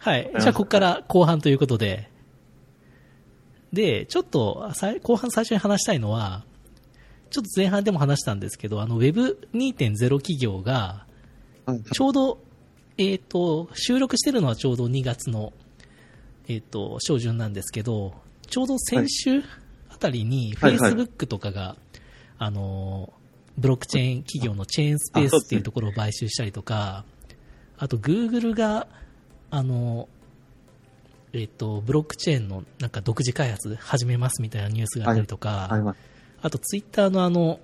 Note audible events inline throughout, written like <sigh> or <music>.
はい。じゃあ、ここから後半ということで。で、ちょっと、後半最初に話したいのは、ちょっと前半でも話したんですけど、あの、Web2.0 企業が、はいちょうど、えっ、と、収録してるのはちょうど2月の、えっ、と、初旬なんですけど、ちょうど先週あたりに、はいはい Facebook とかが、あの、ブロックチェーン企業のチェーンスペースっていうところを買収したりとか、あと Google が、あの、えっ、と、ブロックチェーンのなんか独自開発始めますみたいなニュースがあったりとか、はいはい。あとツイッターのあの、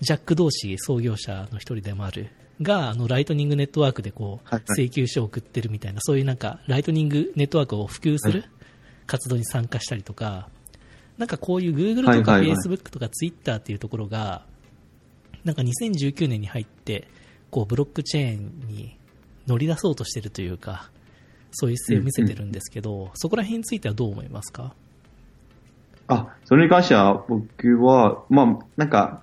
ジャック同士創業者の一人でもある、が、あの、ライトニングネットワークでこう、請求書を送ってるみたいな、そういうなんか、ライトニングネットワークを普及するは活動に参加したりとか、なんかこういう Google とか Facebook とか Twitter っていうところが、なんか2019年に入って、こう、ブロックチェーンに乗り出そうとしてるというか、そういう姿勢を見せてるんですけど、そこら辺についてはどう思いますか？あ、それに関しては僕は、まあ、なんか、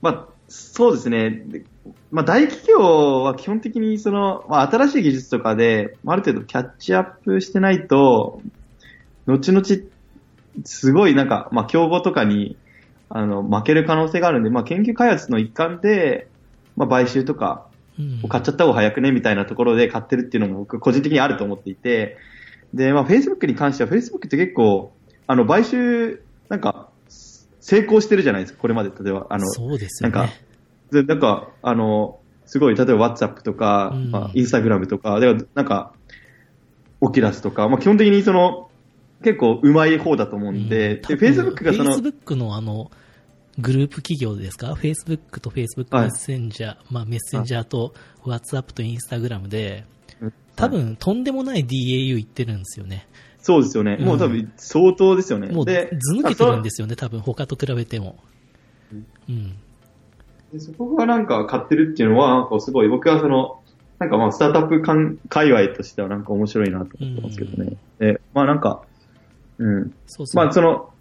まあ、そうですね。でまあ、大企業は基本的にその、まあ、新しい技術とかで、まあある程度キャッチアップしてないと、後々、すごいなんか、まあ、競合とかに、あの、負ける可能性があるんで、まあ、研究開発の一環で、まあ、買収とか、うん。買っちゃった方が早くねみたいなところで買ってるっていうのも僕個人的にあると思っていて、で、まあ Facebook に関しては Facebook って結構、あの、買収、なんか、成功してるじゃないですか、これまで。例えば、あの、そうですよね。なんかでなんか、あの、すごい、例えば WhatsApp とか、うんまあ、Instagram とか、でなんか、オキラスとか、まあ基本的にその、結構うまい方だと思うんで、うんで、Facebook がその、Facebook のあの、グループ企業ですか ?Facebook と Facebook はいメッセンジャー、まあメッセンジャーと WhatsApp と Instagram で、うん多分とんでもない DAU いってるんですよね。そうですよね。もう多分相当ですよね。もうでず抜けてるんですよね、多分他と比べても。うん。でそこがなんか買ってるっていうのは、なんかすごい、僕はその、なんかまあ、スタートアップ間界隈としてはなんか面白いなと思ってますけどね。で、まあなんか、うん。そうそう。まあその、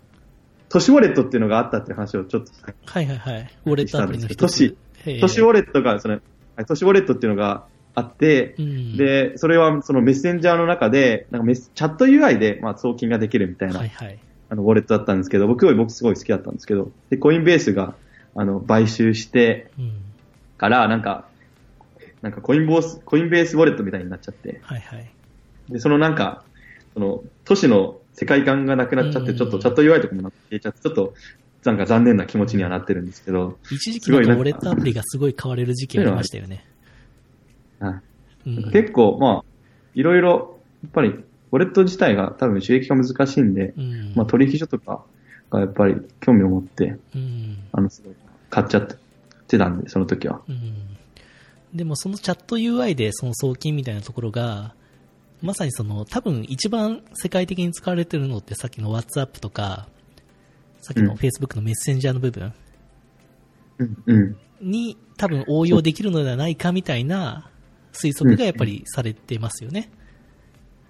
都市ウォレットっていうのがあったっていう話をちょっと、はいはいはい。ウォレットアプリの一都市都市ウォレットが、その、はい都市ウォレットっていうのがあって、うん、で、それはそのメッセンジャーの中で、なんかメスチャット UI でまあ送金ができるみたいな、はいはい。あの、ウォレットだったんですけど、僕より僕すごい好きだったんですけど、で、コインベースが、あの、買収して、うん。から、なんか、なんかコインボース、コインベースウォレットみたいになっちゃって、はいはい。で、そのなんか、その、都市の世界観がなくなっちゃって、うんちょっとチャット UI とかもなって消えちゃって、ちょっと、なんか残念な気持ちにはなってるんですけど、一時期ウォレットアプリがすごい変われる時期ありましたよね。結構、まあ、いろいろ、やっぱり、ウォレット自体が多分収益が難しいんで、うん。まあ取引所とかがやっぱり興味を持って、うん。あの、すごい買っちゃってたんで、その時は。うんでもそのチャット UI でその送金みたいなところが、まさにその多分一番世界的に使われてるのってさっきの WhatsApp とか、さっきのうん Facebook のメッセンジャーの部分。に多分応用できるのではないかみたいな推測がやっぱりされてますよね。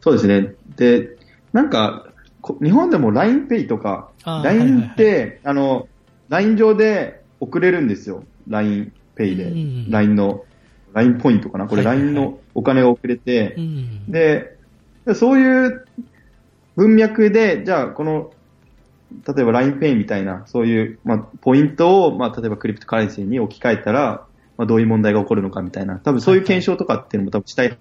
そうですね。で、なんか、こ日本でも LINEPay とか、LINE はいって、あの、LINE 上で送れるんですよ。LINEPay で。うん LINE の、LINE ポイントかなこれ LINE のお金が送れてう、ん。で、でそういう文脈で、じゃあこの、例えば LINEPay みたいな、そういう、まあ、ポイントを、まあ、例えばクリプトカレンシーに置き換えたら、まあ、どういう問題が起こるのかみたいな、多分そういう検証とかっていうのも多分したい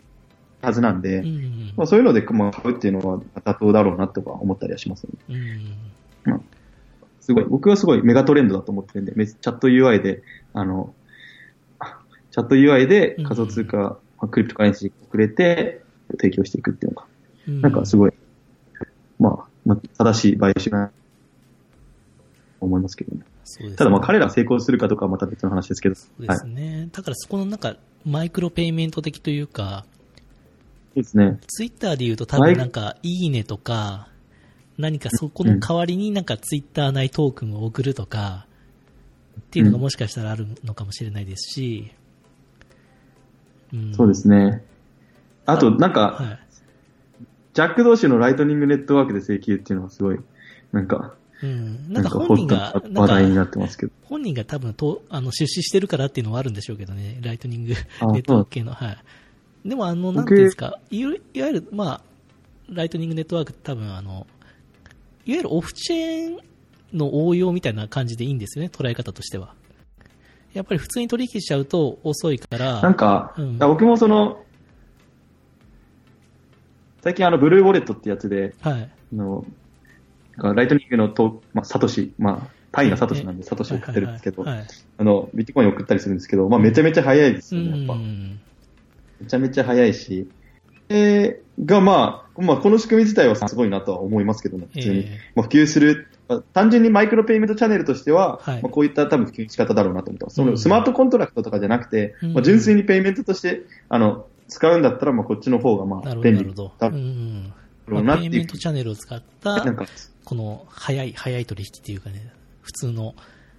はずなんで、うんまあ、そういうので、まあ、買うっていうのは妥当だろうなとか思ったりはします、ね。うん。すごい、僕はすごいメガトレンドだと思ってるんで、メチャット UI で、あの、あチャット UI で仮想通貨、まあクリプトカレンシーをくれて提供していくっていうのが、うんなんかすごい、まあ、まあ、正しい買収だと思いますけどね。ねただまあ彼らが成功するかどうかはまた別の話ですけど。そうですね。だからそこのなんかマイクロペイメント的というか、いいですね。ツイッターで言うと多分なんか、いいねとか、何かそこの代わりになんかツイッター内トークンを送るとか、っていうのがもしかしたらあるのかもしれないですし、うんそうですね。あと、なんか、はい。ジャック同士のライトニングネットワークで請求っていうのはすごい、なんか、うん。ななんんかか本人が、な話題になってますけど。本人が多分と、あの、出資してるからっていうのはあるんでしょうけどね、ライトニングあネットワーク系の、はい。でも、あの、なんていうんですか、いわいわゆる、まあ、ライトニングネットワークって多分、あの、いわゆるオフチェーンの応用みたいな感じでいいんですよね、捉え方としては。やっぱり普通に取引しちゃうと遅いから。なんか、うん僕もその、最近あの、ブルーウォレットってやつで、はい。あの、ライトニングのと、まあ、サトシ、まあ、単位がサトシなんで、サトシを送ってるんですけど、あの、ビットコイン送ったりするんですけど、まあ、めちゃめちゃ早いですうよね、やっぱ。ん。めちゃめちゃ早いし、えー、が、まあ、まあ、この仕組み自体はすごいなとは思いますけどね、普通に。えまあ、普及する、まあ単純にマイクロペイメントチャンネルとしては、はいまあ、こういった多分普及の仕方だろうなと思ってます。そうんのスマートコントラクトとかじゃなくて、うんまあ、純粋にペイメントとして、あの、使うんだったら、まあ、こっちの方が、まあ、便利。だろうなっていうペイメント。チャンネルを使ったなん、か、この早い、早い取引っていうかね、普通の。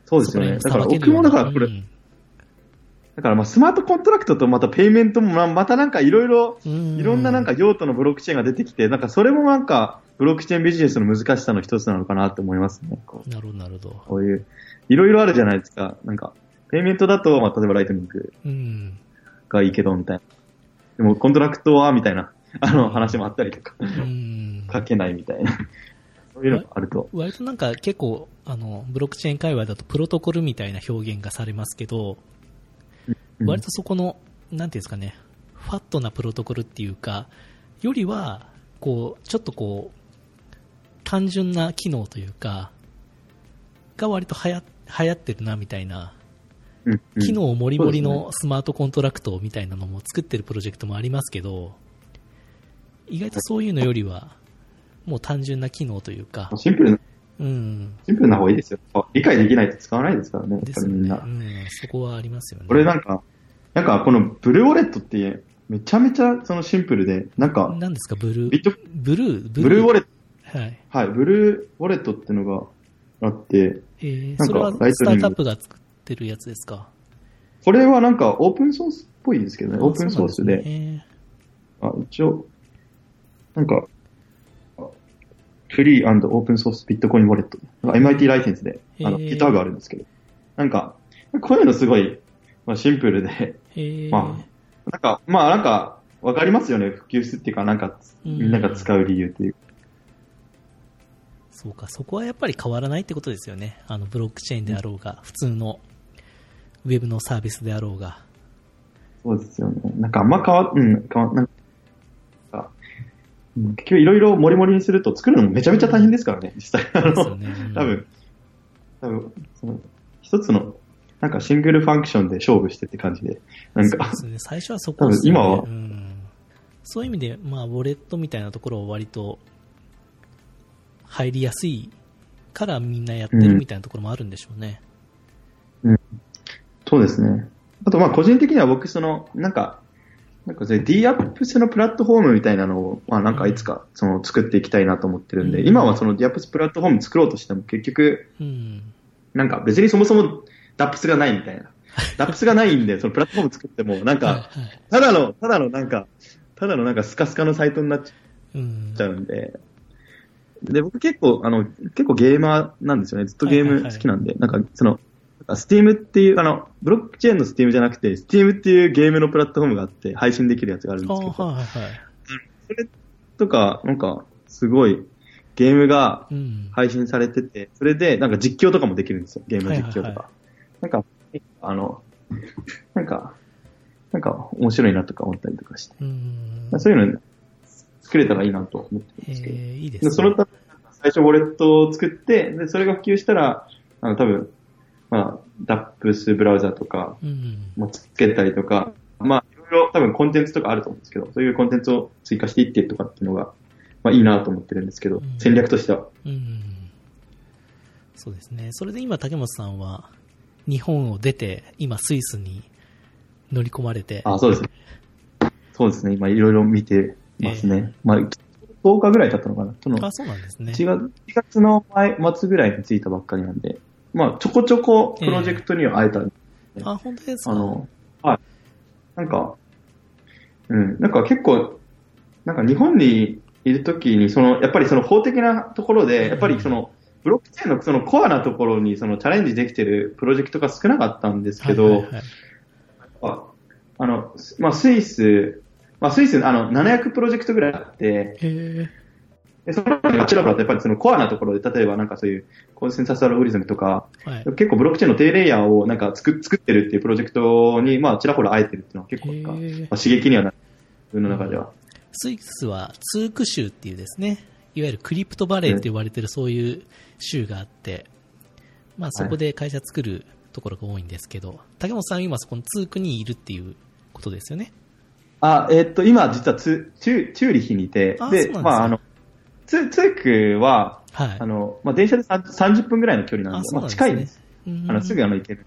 そうですよね。だから、僕もだから、これ、うんだから、まあ、スマートコントラクトとまたペイメントも、またなんかいろいろ、うんいろんななんか用途のブロックチェーンが出てきて、なんかそれもなんか、ブロックチェーンビジネスの難しさの一つなのかなと思いますね。なるほど、なるほど。こういう、いろいろあるじゃないですか。なんか、ペイメントだと、まあ、例えばライトニングうん。がいいけど、みたいな。でも、コントラクトは、みたいな、<laughs> あの、話もあったりとか、うん。書けないみたいな。そういうのがあると。割となんか結構、あの、ブロックチェーン界隈だとプロトコルみたいな表現がされますけど、うん割とそこの、なんていうんですかね、ファットなプロトコルっていうか、よりは、こう、ちょっとこう、単純な機能というか、が割と流行流行ってるなみたいな、うんうん機能もりもりのスマートコントラクトみたいなのも作ってるプロジェクトもありますけど、意外とそういうのよりは、もう単純な機能というか、シンプルな、うん、シンプルな方がいいですよ。理解できないと使わないですからね、ですよね。みんなう。ん、そこはありますよね。これなんか、なんかこのブルーウォレットって、めちゃめちゃそのシンプルで、なんか、何ですか、ブルー、ビット、ブルー、ブルー？ウォレット、ト。はい。はい、ブルーウォレットっていうのがあって、えー、なんかそれはライトニング。スタートアップが作ってるやつですか？これはなんかオープンソースっぽいですけどね、オープンソースで、すねあ一応、なんか、フリーオープンソースビットコインウォレット。MIT ライセンスで、あの、へー。GitHub あるんですけど、なんか、こういうのすごい、まあ、シンプルで、えー、まあ、なんか、まあなんか、わかりますよね、普及するっていうか、なんか、うんみんなが使う理由っていう。そうか、そこはやっぱり変わらないってことですよね。あの、ブロックチェーンであろうが、普通のウェブのサービスであろうが。そうですよね。なんかあんま変わ、うん、変わ、なんか、うん結局いろいろモリモリにすると作るのもめちゃめちゃ大変ですからね、実際。あの、ね。うん多分、多分、その、一つの、なんかシングルファンクションで勝負してって感じで、なんかそうで、すね。最初はそこですよね今はうん。そういう意味で、まあ、ウォレットみたいなところは割と入りやすいからみんなやってるみたいなところもあるんでしょうね。そうですね。あと、まあ、個人的には僕、その、なんか、なんか、D アップスのプラットフォームみたいなのを、まあ、なんか、いつか、その、作っていきたいなと思ってるんで、うん今はその D アップスプラットフォーム作ろうとしても、結局、うん。なんか、別にそもそも DAPS がないみたいな。<laughs> DAPS がないんで、そのプラットフォーム作っても、なんはいか、はい。ただの、ただのなんか、ただのなんかスカスカのサイトになっうんちゃうんで、で、僕結構、あの、結構ゲーマーなんですよね。ずっとゲーム好きなんで、なんか、その、スティームっていう、あの、ブロックチェーンのスティームじゃなくて、スティームっていうゲームのプラットフォームがあって、配信できるやつがあるんですけど、はいはいはい。それとか、なんか、すごい、ゲームがうん。配信されてて、それで、なんか実況とかもできるんですよ。ゲームの実況とか。はいはいはなんか、あの、なんか、なんか面白いなとか思ったりとかして。うん。そういうの作れたらいいなと思ってるんえですけど。ー、いいですね。でそのために最初ウォレットを作って、で、それが普及したら、あの、多分、まあ、DAPS ブラウザとかうん。もつけたりとか、まあ、いろいろ多分コンテンツとかあると思うんですけど、そういうコンテンツを追加していってとかっていうのが、まあいいなと思ってるんですけど、うん戦略としては。うん。そうですね。それで今、竹本さんは、日本を出て、今、スイスに乗り込まれて、あ、そうですね。そうですね。今いろいろ見てますね。えまあ、10日ぐらい経ったのかな。そのあ、そうなんですね。1月 ,1 月の前末ぐらいに着いたばっかりなんで、まあ、ちょこちょこプロジェクトには会えたんであ、本当ですか？あの、はい。なんか、うん、なんか結構、なんか日本にいるときに、その、やっぱりその法的なところで、やっぱりその、ブロックチェーンのそのコアなところにそのチャレンジできてるプロジェクトが少なかったんですけど、はいはいはいああの、すまあ、スイス、まあ、スイス、あの、700プロジェクトぐらいあって、へでその中でちらほらとやっぱりそのコアなところで、例えばなんかそういうコンセンサスアルゴリズムとか、え。はい。結構ブロックチェーンの低レイヤーをなんか作作ってるっていうプロジェクトに、まあ、ちらほら会えてるっていうのは結構なんか、まあ、刺激にはなる。自分の中では。スイスはツーク州っていうですね、いわゆるクリプトバレーって呼ばれてるそういう州があって、まあそこで会社作るところが多いんですけど、竹本さんは今そこのツークにいるっていうことですよね？あ、えーっと、今実はツチュチューリヒにいて、あでまあ、あの、ツツークは、はい。あの、まあ、電車で30 30分ぐらいの距離なんで、まあ、近いんです。うんあの、すぐあの、行ける。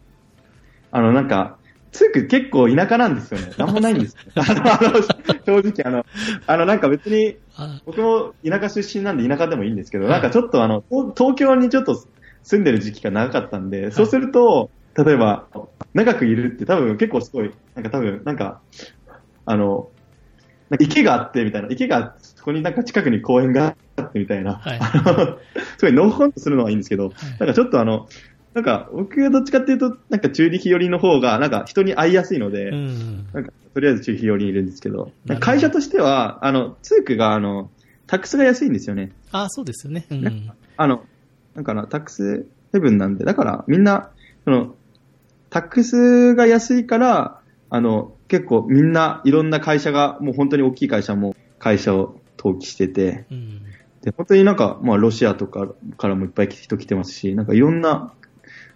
あの、なんか、ツーク結構田舎なんですよね。<laughs> なんもないんですよ。あの、あの正直、あの、あの、なんか別に、あ僕も田舎出身なんで田舎でもいいんですけど、なんかちょっとあの、東東京にちょっと住んでる時期が長かったんで、そうすると、例えば、長くいるって多分結構すごい、なんか多分、なんか、あの、なんか池があってみたいな、池がそこになんか近くに公園があってみたいな、はいすごいのほほんとするのはいいんですけど、はいなんかちょっとあの、なんか僕はどっちかっていうと、なんか中力寄りの方が、なんか人に会いやすいので、うん。なんか、とりあえず中費用にいるんですけど、ど会社としては、あの、ツークが、あの、タックスが安いんですよね。あそうですよね。うん。あの、なんかな、タックスヘブンなんで、だからみんな、その、タックスが安いから、あの、結構みんないろんな会社が、もう本当に大きい会社も会社を登記してて、うん。で、本当になんか、まあロシアとかからもいっぱい人来てますし、なんかいろんな、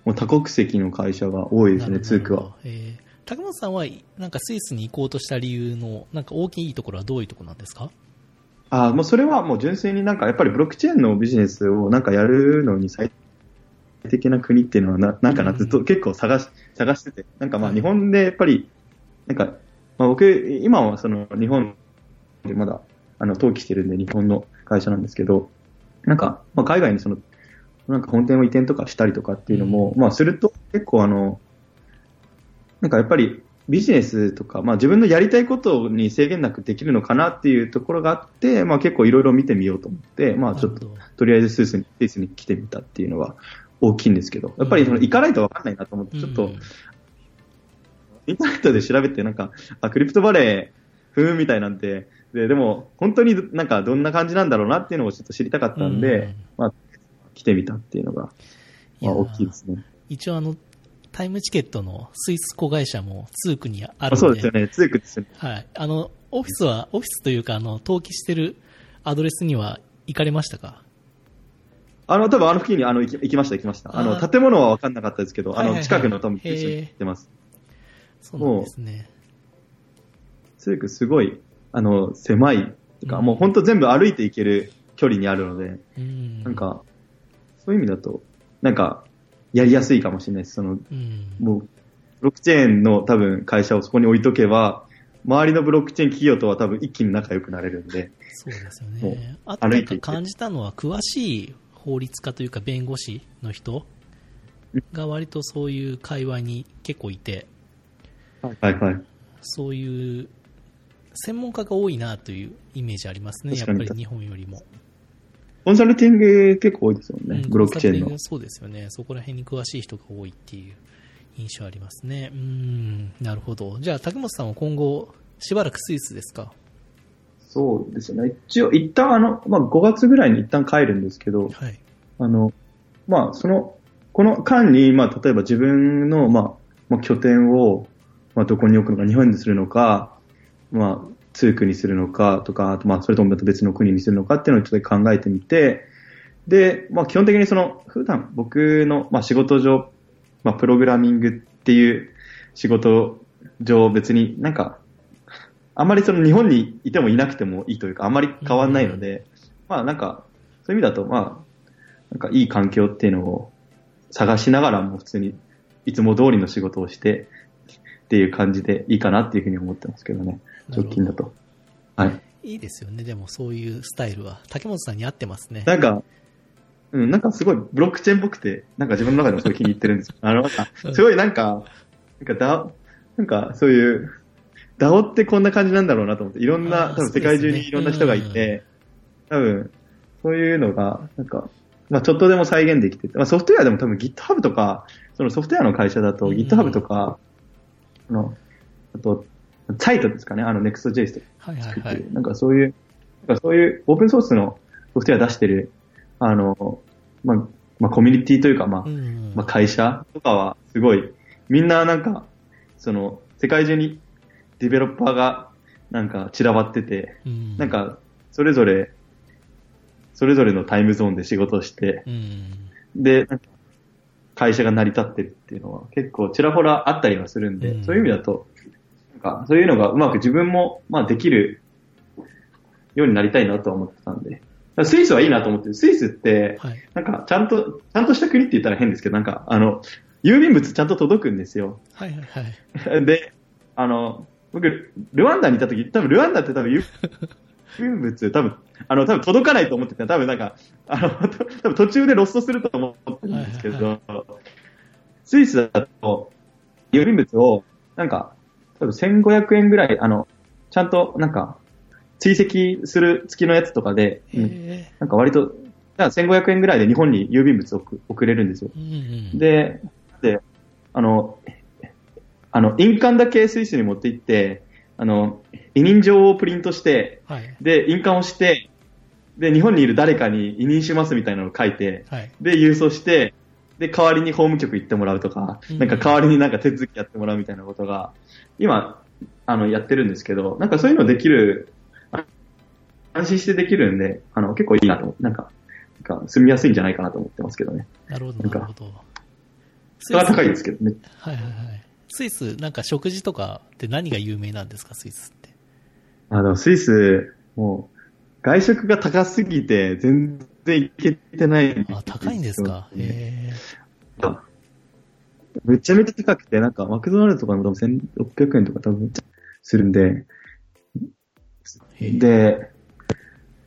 もう多国籍の会社が多いですね、ツークは。。えー竹本さんは、なんかスイスに行こうとした理由の、なんか大きいところはどういうところなんですか？ああ、もうそれはもう純粋になんかやっぱりブロックチェーンのビジネスをなんかやるのに最適な国っていうのはななんかなずっと結構探し探してて、なんかまあ日本でやっぱり、なんか、まあ僕、今はその日本でまだあの登記してるんで日本の会社なんですけど、なんか、まあ海外にその、なんか本店を移転とかしたりとかっていうのも、まあすると結構あの、なんかやっぱりビジネスとか、まあ自分のやりたいことに制限なくできるのかなっていうところがあって、まあ結構いろいろ見てみようと思って、まあちょっととりあえずスイスにスイスに来てみたっていうのが大きいんですけど、やっぱりその行かないとわかんないなと思って、ちょっとうんインターネットで調べてなんか、あ、クリプトバレー、ふーんみたいなんで、で、でも本当になんかどんな感じなんだろうなっていうのをちょっと知りたかったんで、うん。まあ来てみたっていうのが、まあ大きいですね。一応あの、タイムチケットのスイス子会社もツークにあるので、あそうですよね、ツークですよね。はい。あの、オフィスは、オフィスというか、あの、登記してるアドレスには行かれましたか？あの、多分あの付近にあの行き行きました、行きました。あの、建物は分かんなかったですけど、あの、近くの多分、へー九州に行ってます。そうなんですね。ツークすごい、あの、狭い。うんもう本当全部歩いて行ける距離にあるので、うん。なん、か、そういう意味だと、なんか、やりやすいかもしれないです。その、うん。もう、ブロックチェーンの多分会社をそこに置いとけば、周りのブロックチェーン企業とは多分一気に仲良くなれるんで、そうですよね。あとなんか感じたのは、詳しい法律家というか弁護士の人が割とそういう界隈に結構いて、はいはい。そういう専門家が多いなというイメージありますね。やっぱり日本よりも。コンサルティング結構多いですよね、うんブロックチェーンの。そうですよね。そこら辺に詳しい人が多いっていう印象ありますね。うん、なるほど。じゃあ、竹本さんは今後、しばらくスイスですか？そうですよね。一応、一旦あの、まあ、5月ぐらいに一旦帰るんですけど、はい。あの、まあ、その、この間に、まあ、例えば自分の、まあ、まあ、拠点を、まあ、どこに置くのか、日本にするのか、まあ、ツークにするのかとか、あと、まあ、それとも別の国にするのかっていうのをちょっと考えてみて、で、まあ、基本的にその、普段僕の、まあ、仕事上、まあ、プログラミングっていう仕事上、別になんか、あんまりその日本にいてもいなくてもいいというか、あんまり変わんないので、まあなんか、そういう意味だと、まあ、なんかいい環境っていうのを探しながらも普通にいつも通りの仕事をしてっていう感じでいいかなっていうふうに思ってますけどね、直近だと。はい。いいですよね。でもそういうスタイルは。竹本さんに合ってますね。なんか、うん、なんかすごいブロックチェーンっぽくて、なんか自分の中でもすごい気に入ってるんですよ。<laughs> あの、なんか、すごいなんか、なんかだ、なんかそういう、ダオってこんな感じなんだろうなと思って、いろんな、多分世界中にいろんな人がいて、多分、そういうのが、なんか、まあちょっとでも再現できてて、まあソフトウェアでも多分 GitHub とか、そのソフトウェアの会社だとうん GitHub とか、あの、あと、サイトですかね、あの Next.js とかはいはい作ってる、はい。なんかそういう、なんかそういうオープンソースのソフトウェア出してる、あの、まあ、まあコミュニティというか、まあ、うん。まあ会社とかはすごい、みんななんか、その、世界中にディベロッパーがなんか散らばってて、うんなん、か、それぞれ、それぞれのタイムゾーンで仕事をして、うん。で、会社が成り立ってるっていうのは結構ちらほらあったりはするんで、うんそういう意味だと、かそういうのがうまく自分も、まあできるようになりたいなとは思ってたんで。スイスはいいなと思ってる。スイスって、はい。なんかちゃんと、ちゃんとした国って言ったら変ですけど、なんかあの、郵便物ちゃんと届くんですよ。はいはいはい。<laughs> で、あの、僕、ルワンダにいた時、多分ルワンダって多分郵郵便物、多分、あの、多分届かないと思ってて、多分なんか、あの、と <laughs> 多分途中でロストすると思ってるんですけはいど、スイスだと、郵便物を、なんか、多分1500円ぐらい、あの、ちゃんと、なんか、追跡する付きのやつとかで、うんへなんか割と、だから1500円ぐらいで日本に郵便物を送送れるんですよ。え。うんうん。、で、で、あの、あの、印鑑だけスイスに持って行って、あの、委任状をプリントして、はい。で、印鑑をして、で、日本にいる誰かに委任しますみたいなのを書いて、はい。で、郵送して、で、代わりに法務局行ってもらうとか、うんなんか代わりになんか手続きやってもらうみたいなことが、今、あの、やってるんですけど、なんかそういうのできる、あ安心してできるんで、あの、結構いいなと思って、なんか、なんか住みやすいんじゃないかなと思ってますけどね。なるほど、なるほど。スそれは高いですけどね。はいはいはい。スイス、なんか食事とかって何が有名なんですか、スイスって？あの、スイス、もう、外食が高すぎて、全然行けてない。あ、高いんですか？へめちゃめちゃ高くて、なんか、マクドナルドとかも多分1600円とか多分するんで、で、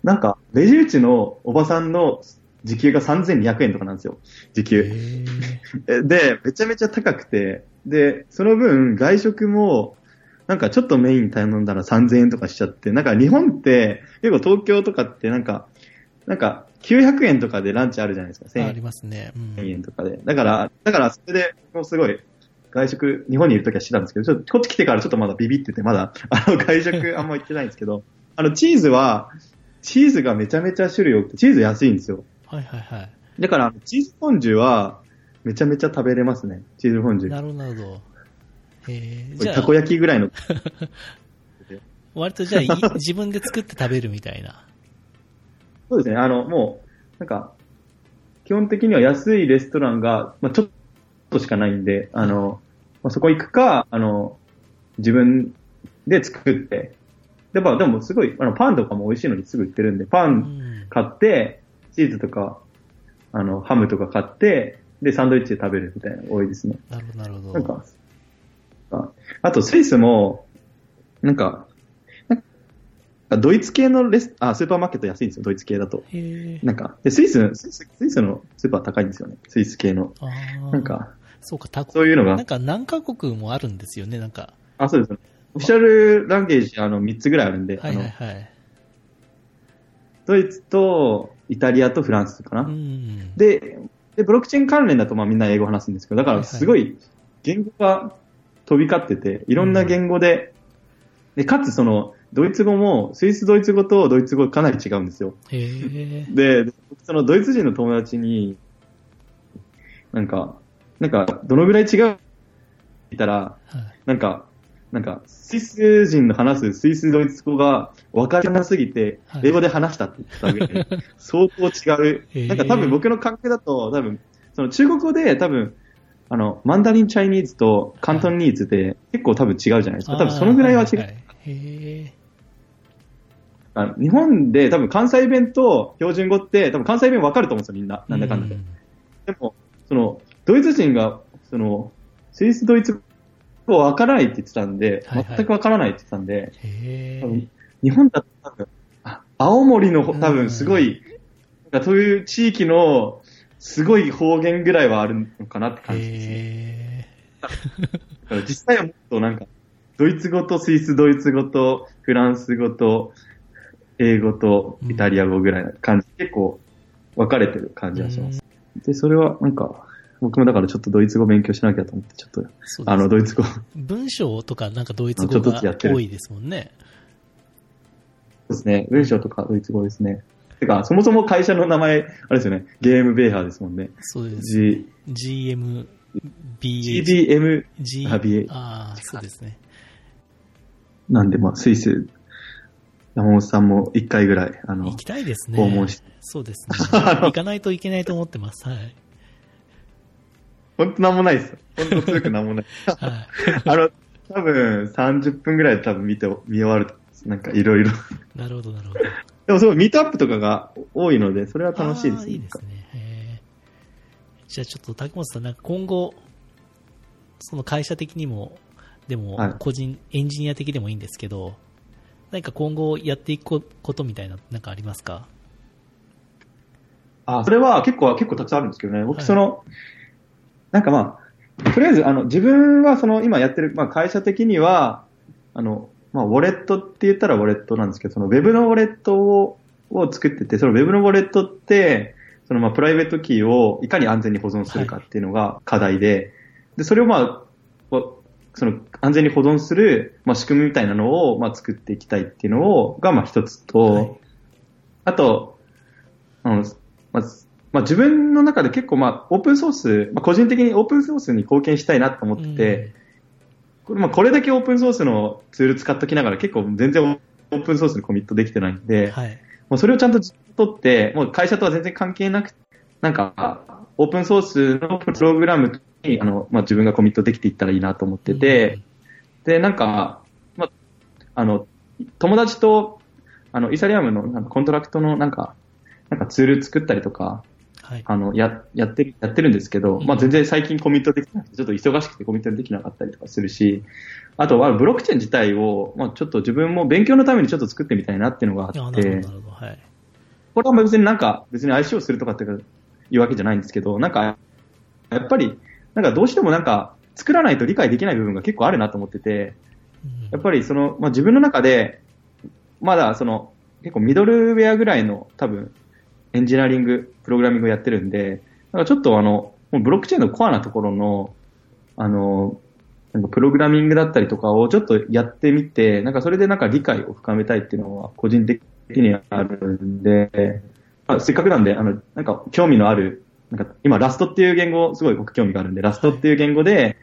なんか、レジ打ちのおばさんの時給が3200円とかなんですよ。時へ給。え。えで、めちゃめちゃ高くて、で、その分、外食も、なんかちょっとメイン頼んだら3000円とかしちゃって、なんか日本って、結構東京とかってなんか、なんか900円とかでランチあるじゃないですか、ああり1000ますね。うん。円とかで。だから、だからそれで、もうすごい、外食、日本にいるときはしてたんですけど、ちょっとこっち来てからちょっとまだビビってて、まだ、あの、外食 <laughs> あんま行ってないんですけど、あの、チーズは、チーズがめちゃめちゃ種類多くて、チーズ安いんですよ。はいはいはい。だから、チーズフォンジュは、めちゃめちゃ食べれますね。チーズフォンジュ。なるほど。へえ。たこ、焼きぐらいの。<laughs> 割とじゃあい、自分で作って食べるみたいな。そうですね。あの、もう、なんか、基本的には安いレストランが、まあ、ちょっとしかないんで、あの、まあ、そこ行くか、あの、自分で作って、で、まあ、でもすごい、あの、パンとかも美味しいのにすぐ売ってるんで、パうンん。買って、チーズとか、あの、ハムとか買って、で、サンドイッチで食べるみたいなのが多いですね。なるほど、なるほど。なんか、ああとスイスも、なんかドイツ系のレスあスーパーマーケット安いんですよ、ドイツ系だと。なんか、で、スイス、スイススイスのスーパー高いんですよね、スイス系の。なん、か、そうか、たそういうのがなんか何カ国もあるんですよね、なんか。あ、そうですね。オフィシャルランゲージ、あの、3つぐらいあるんで、はいはいはい。ドイツとイタリアとフランスかな。うん。で、で、ブロックチェーン関連だとまあみんな英語話すんですけど、だからすごい言語が飛び交ってて、いろんな言語で、で、かつその、ドイツ語も、スイスドイツ語とドイツ語かなり違うんですよ。で、僕そのドイツ人の友達に、なんか、なんか、どのぐらい違うって言ったら、はいなんか、なんか、スイス人の話すスイスドイツ語が分からなすぎてはい、英語で話したって言ってたぐらい、<laughs> 相当違う。なんか多分僕の感覚だと、多分、その中国語で多分、あの、マンダリンチャイニーズとカントンニーズで結構多分違うじゃないですか。多分そのぐらいは違う。あーいいへえ。あの日本で多分関西弁と標準語って多分関西弁分かると思うんですよ、みんな。なんだかんだで。うでも、その、ドイツ人が、その、スイスドイツ語分からないって言ってたんで、はいはい全く分からないって言ってたんで、多分。日本だと多分、あ青森のうん多分すごい、なんかそういう地域のすごい方言ぐらいはあるのかなって感じですね。実際はもっとなんか、ドイツ語とスイスドイツ語とフランス語と英語とイタリア語ぐらいな感じ、結構分かれてる感じがします。で、それはなんか、僕もだからちょっとドイツ語勉強しなきゃと思って、ちょっと、あの、ドイツ語、そ文章とかなんかドイツ語が多いですもんね。うですね。文章とかドイツ語ですね。てか、そもそも会社の名前、あれですよね。ゲームベーハーですもんね。そうです。G、GM、BH、GBM G、あ BH ああ、そうですね。なんで、まあ、スイス、山本さんも一回ぐらい、あの行き、たいですね。訪問してそうですね。<laughs> 行かないといけないと思ってます。はい。本当なんもないです。本当強くなんもない。はい。<laughs> あの、多分30分ぐらいで多分見て、見終わると。なんかいろいろ。なるほど、なるほど。でもそう、ミートアップとかが多いので、それは楽しいですあーいいですね。じゃあちょっと竹本さん、なんか今後、その会社的にも、でもはい個人、エンジニア的でもいいんですけど、何か今後やっていくことみたいな、なんかありますか？あ、それは結構、結構たくさんあるんですけどね。はい僕その、なんかまあ、とりあえず、あの、自分はその、今やってる、まあ会社的には、あの、まあ、ウォレットって言ったらウォレットなんですけど、そのウェブのウォレットを、を作ってて、そのウェブのウォレットって、そのまあ、プライベートキーをいかに安全に保存するかっていうのが課題で、で、それをまあ、わその安全に保存する、まあ、仕組みみたいなのを、まあ、作っていきたいっていうのを、が、まあ、一つと、はいあと、あの、まあ、まあ、自分の中で結構、まあ、オープンソース、まあ、個人的にオープンソースに貢献したいなと思ってて、これまあ、これだけオープンソースのツール使っときながら結構全然オープンソースにコミットできてないんうんで、はい。もうそれをちゃんと取って、もう会社とは全然関係なく、なんか、オープンソースのプログラムに、あの、まあ、自分がコミットできていったらいいなと思ってて、で、なんか、まあ、あの、友達と、あの、イーサリアムのなんかコントラクトのなんか、なんかツール作ったりとか、はい。あの、や、やってる、やってるんですけど、まあ、全然最近コミットできなくて、ちょっと忙しくてコミットできなかったりとかするし、あとはブロックチェーン自体を、まあ、ちょっと自分も勉強のためにちょっと作ってみたいなっていうのがあって。これは別になんか、別に相性するとかっていうわけじゃないんですけど、なんか、やっぱり、なんかどうしてもなんか、作らないと理解できない部分が結構あるなと思ってて、やっぱり、りその、まあ、自分の中で、まだその、結構ミドルウェアぐらいの多分、エンジニアリング、プログラミングをやってるんで、なんかちょっとあの、もうブロックチェーンのコアなところの、あの、なんかプログラミングだったりとかをちょっとやってみて、なんかそれでなんか理解を深めたいっていうのは個人的にあるんで、まあ、せっかくなんで、あの、なんか興味のある、なんか今ラストっていう言語、すごい僕興味があるんで、ラストっていう言語で、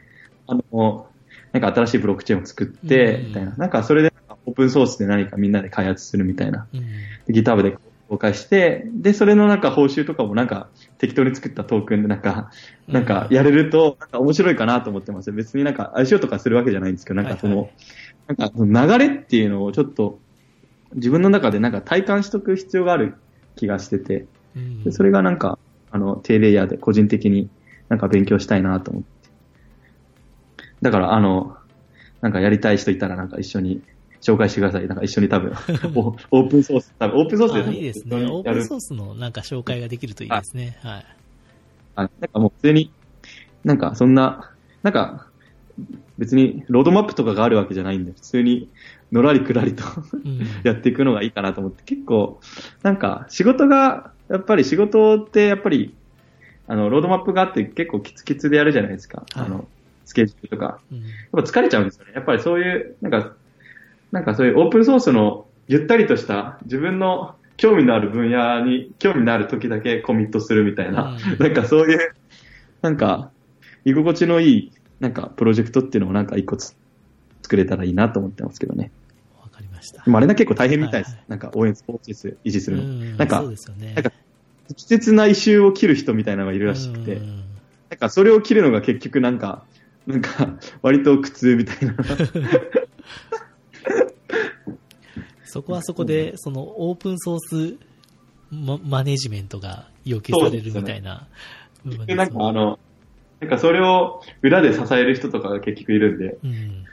あの、なんか新しいブロックチェーンを作って、うんみたいな。なんかそれでオープンソースで何かみんなで開発するみたいな。うん。で GitHub で公開して、で、それのなんか報酬とかもなんか適当に作ったトークンでなんか、なんかやれると、なんか面白いかなと思ってます。別になんか相性とかするわけじゃないんですけど、なんかその、はいはいなんか流れっていうのをちょっと自分の中でなんか体感しとく必要がある気がしてて、うんでそれがなんか、あの、低レイヤーで個人的になんか勉強したいなと思って。だから、あの、なんかやりたい人いたらなんか一緒に紹介してください。なんか一緒に多分、<laughs> おオープンソース、多分オープンソースであいいですね。オープンソースのなんか紹介ができるといいですね。はい。あなんかもう普通に、なんかそんな、なんか、別にロードマップとかがあるわけじゃないんで、普通にのらりくらりとうん。やっていくのがいいかなと思って、結構、なんか仕事が、やっぱり仕事ってやっぱり、あの、ロードマップがあって結構キツキツでやるじゃないですか。はいあの、スケジュールとか。うんやっぱ疲れちゃうんですよね。やっぱりそういう、なんか、なんかそういうオープンソースのゆったりとした自分の興味のある分野に興味のある時だけコミットするみたいな、うんなんかそういう、なんか、居心地のいい、なんかプロジェクトっていうのをなんか一個つ作れたらいいなと思ってますけどね。ました。でもあれが結構大変みたいです。はいはいなんか応援スポーツ維持するの。うんなんかそうですよね。なんか適切な異臭を切る人みたいなのがいるらしくて、うんなんかそれを切るのが結局なんか、なんか <laughs> 割と苦痛みたいな。<laughs> そこはそこで、そのオープンソースママネジメントが要求されるみたいな部分ですなんかあの、なんかそれを裏で支える人とかが結局いるんで、うん。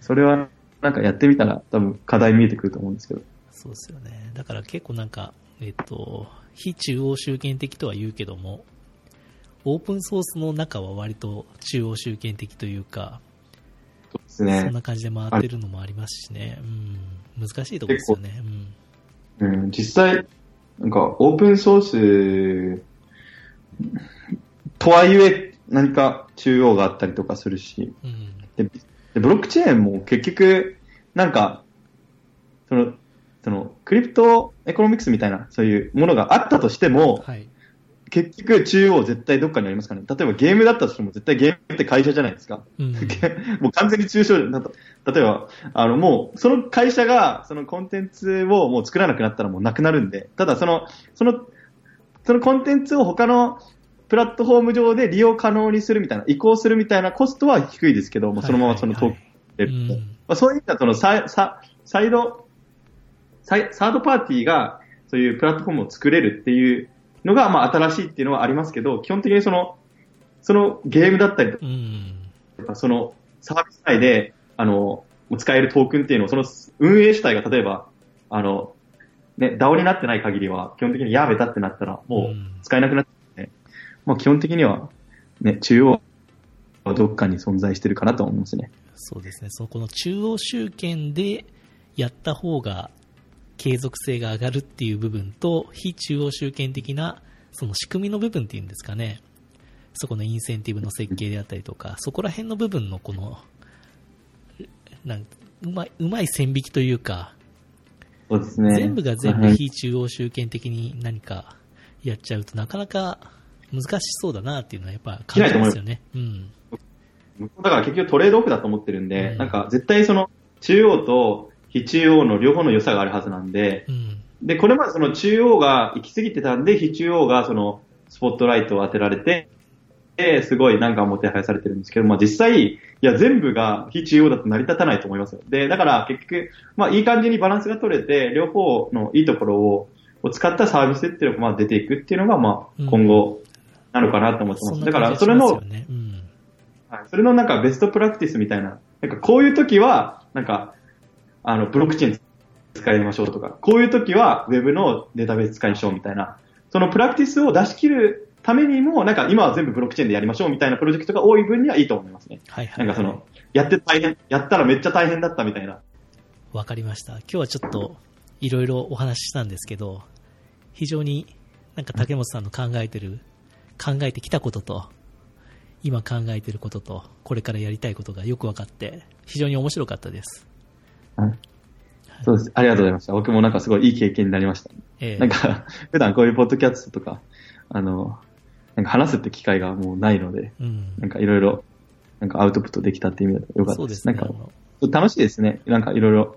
それはなんかやってみたら多分課題見えてくると思うんですけど。そうですよね。だから結構なんか、えっと、非中央集権的とは言うけども、オープンソースの中は割と中央集権的というか、そうですねそん。な感じで回ってるのもありますしね。うん。難しいところですよね。うん。うん、実際、なんかオープンソースっとはいえ、何か中央があったりとかするし、うん。ででブロックチェーンも結局、なんか、その、その、クリプトエコノミクスみたいな、そういうものがあったとしても、はい。結局中央絶対どっかにありますからね。例えばゲームだったとしても絶対ゲームって会社じゃないですか。うん。<laughs> もう完全に抽象だと。例えば、あの、もう、その会社が、そのコンテンツをもう作らなくなったらもうなくなるんで、ただその、その、そのコンテンツを他のプラットフォーム上で利用可能にするみたいな、移行するみたいなコストは低いですけど、そのままそのトークンう入れると。ん。まあ、そういったそのサイササイドサイ、サードパーティーがそういうプラットフォームを作れるっていうのが、まあ、新しいっていうのはありますけど、基本的にその、そのゲームだったりうん。とか、そのサービス内で、あの、使えるトークンっていうのを、その運営主体が例えば、あの、ね、DAO になってない限りは、基本的にやめたってなったら、もう使えなくなって、ね、まあ基本的には、ね、中央はどっかに存在してるかなと思いますね。そうですね。そのこの中央集権でやった方が継続性が上がるっていう部分と、非中央集権的なその仕組みの部分っていうんですかね。そこのインセンティブの設計であったりとか、そこら辺の部分のこの、なんうまい、うまい線引きというか、そうですね。全部が全はい部非中央集権的に何かやっちゃうとなかなか難しそうだなっていうのはやっぱ感じますよね。うん。だから結局トレードオフだと思ってるんで、うんなんか絶対その中央と非中央の両方の良さがあるはずなんで、うん。で、これまでその中央が行き過ぎてたんで、非中央がそのスポットライトを当てられて、ですごいなんかもてはやされてるんですけど、まあ実際、いや全部が非中央だと成り立たないと思いますよ。で、だから結局、まあいい感じにバランスが取れて、両方のいいところをを使ったサービスっていうのがまあ出ていくっていうのがまうんあ今後なのかなと思ってます。だからそれの。はい、それのなんかベストプラクティスみたいな、なんかこういう時は、なんか、あの、ブロックチェーン使いましょうとか、こういう時は Web のデータベース使いましょうみたいな、そのプラクティスを出し切るためにも、なんか今は全部ブロックチェーンでやりましょうみたいなプロジェクトが多い分にはいいと思いますね。はいはい。なんかその、やって大変、やったらめっちゃ大変だったみたいな。わかりました。今日はちょっといろいろお話ししたんですけど、非常になんか竹本さんの考えてる、考えてきたことと、今考えてることと、これからやりたいことがよく分かって、非常に面白かったです。はいそうです。ありがとうございました。僕もなんかすごいいい経験になりました。ええなんか、<laughs> 普段こういうポッドキャストとか、あの、なんか話すって機会がもうないので、うん。なんかいろいろ、なんかアウトプットできたっていう意味だとよかったで。そうですすね。なんか楽しいですね。なんかいろいろ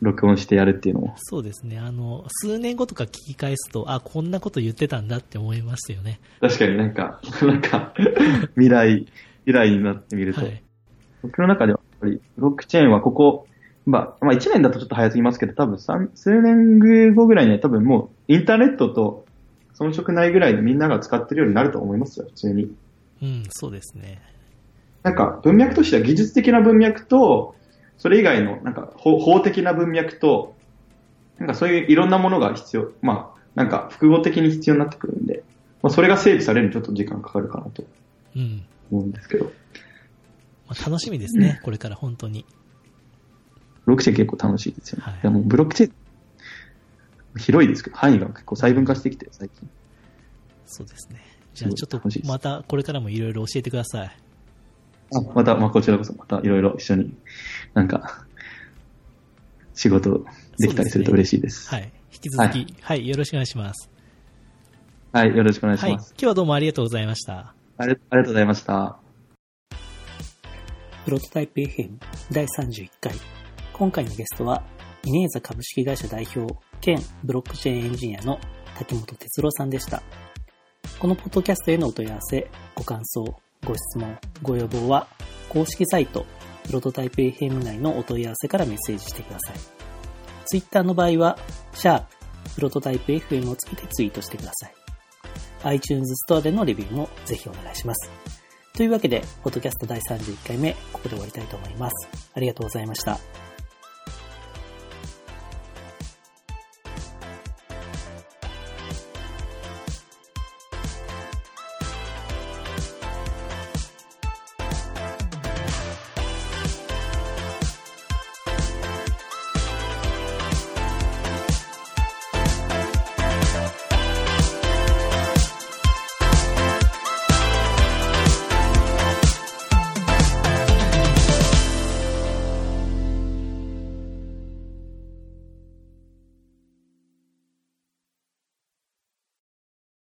録音してやるっていうのも。そうですね。あの、数年後とか聞き返すと、あ、こんなこと言ってたんだって思いましたよね。確かになんか、<laughs> なんか、未来、未来になってみると。はい。僕の中ではやっぱり、ブロックチェーンはここ、まあ、まあ1年だとちょっと早すぎますけど、多分三数年後ぐらいには多分もうインターネットと遜色ないぐらいでみんなが使ってるようになると思いますよ、普通に。うん、そうですね。なんか文脈としては技術的な文脈と、それ以外のなんか法法的な文脈と、なんかそういういろんなものが必要、まあ、なんか複合的に必要になってくるんで、まあ、それが整備されるにちょっと時間かかるかなとうん。思うんですけど、まあ、楽しみですね。これから本当に。ブロックチェーン結構楽しいですよね。はいいやもうブロックチェーン、広いですけど、範囲が結構細分化してきて、最近。そうですね。じゃあちょっとまたこれからもいろいろ教えてください。あまた、まあ、こちらこそまたいろいろ一緒に、なんか、仕事できたりすると嬉しいです。はい。引き続き、はい、よろしくお願いします。はい、よろしくお願いしはい。ます。今日はどうもありがとうございました。ありありがとうございました。プロトタイプ FM 第31回。今回のゲストは、イネーザ株式会社代表兼ブロックチェーンエンジニアの竹本哲郎さんでした。このポッドキャストへのお問い合わせ、ご感想、ご質問、ご要望は、公式サイト、プロトタイプ FM 内のお問い合わせからメッセージしてください。Twitter の場合は、シャーププロトタイプ FM をつけてツイートしてください。iTunes ストアでのレビューもぜひお願いします。というわけで、ポッドキャスト第31回目、ここで終わりたいと思います。ありがとうございました。